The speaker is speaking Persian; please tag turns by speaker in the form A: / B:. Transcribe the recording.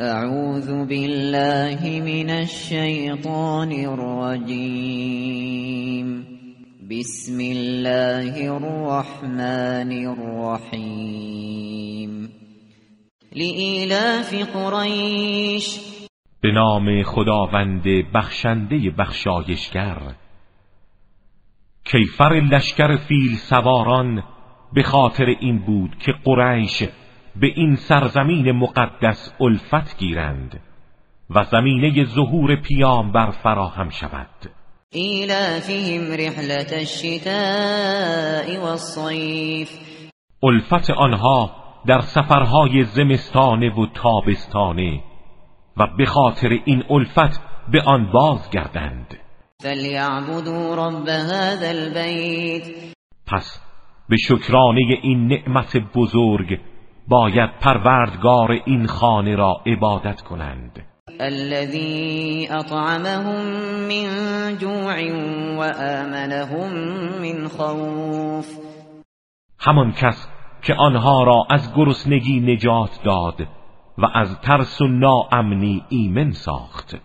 A: اعوذ بالله من الشیطان الرجیم بسم الله الرحمن الرحیم لإلاف قریش
B: به نام خداوند بخشنده بخشایشگر. کیفر لشکر فیل سواران به خاطر این بود که قریش به این سرزمین مقدس الفت گیرند و زمینه ظهور پیامبر فراهم شود.
A: ایلافهم رحلت الشتاء والصیف
B: الفت آنها در سفرهای زمستانه و تابستانه و به خاطر این الفت به آن بازگردند.
A: فلیعبدوا رب هذا البیت
B: پس به شکرانه این نعمت بزرگ باید پروردگار این خانه را عبادت کنند.
A: الذي اطعمهم من جوع وآمنهم من خوف.
B: همان کس که آنها را از گرسنگی نجات داد و از ترس و ناامنی ایمن ساخت.